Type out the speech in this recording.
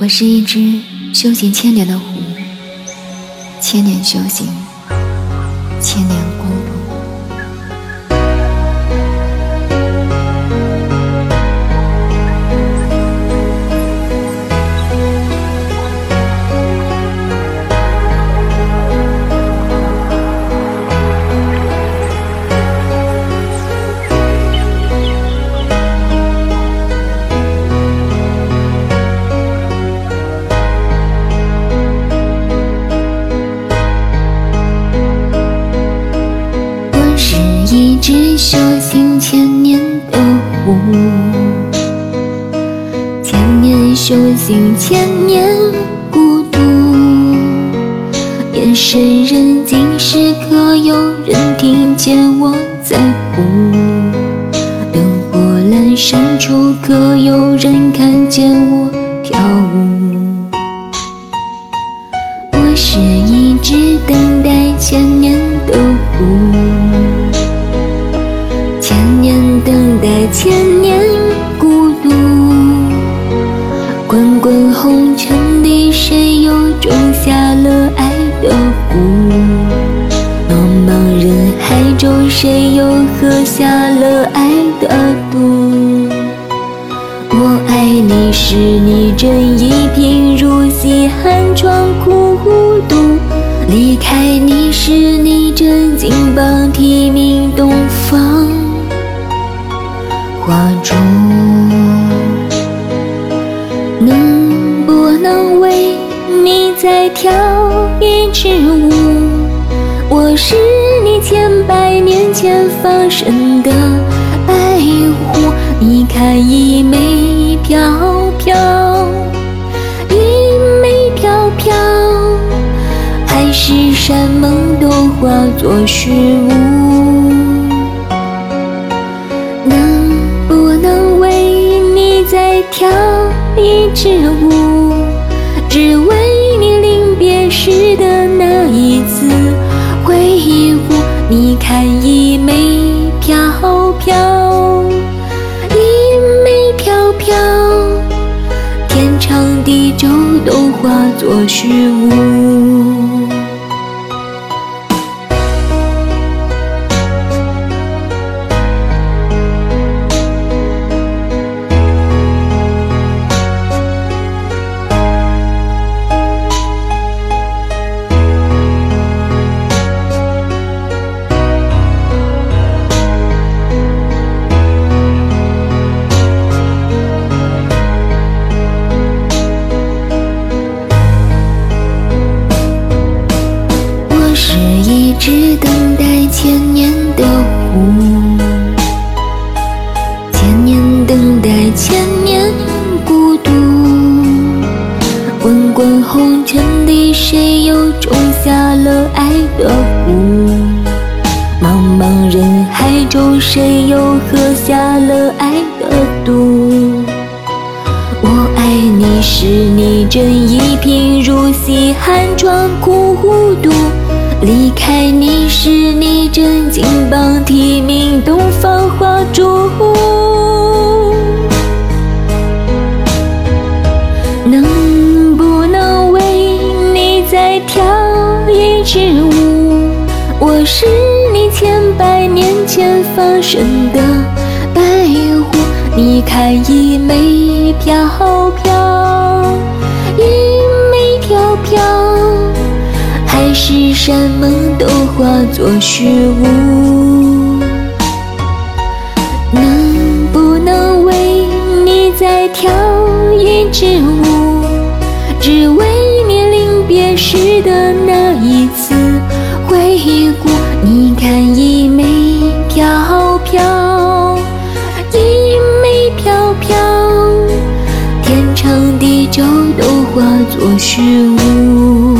我是一只修行千年的狐，千年修行，千年听千年的湖，千年修行，千年孤独。夜深人静时，可有人听见我在呼？灯火阑珊处，可有人看见我是你，正一贫如洗，寒窗苦读；离开你时，你正金榜题名东方花烛。能不能为你再跳一支舞？我是你千百年前放生的白狐，你看一枚飘飘，一枚飘飘，海誓山盟都化作虚无。能不能为你再跳一支舞？只为你临别时的化作虚无。一只等待千年的狐，千年等待，千年孤独。滚滚红尘里，谁又种下了爱的蛊？茫茫人海中，谁又喝下了爱的毒？我爱你时，你正一贫如洗，寒窗苦；离开你时，你正金榜题名东方花烛。能不能为你再跳一支舞？我是你千百年前放生的白狐，你看一枚飘飘，海誓山盟都化作虚无。能不能为你再跳一支舞？只为你临别时的那一次回顾。你看一枚飘飘，一枚飘飘，天长地久都化作虚无。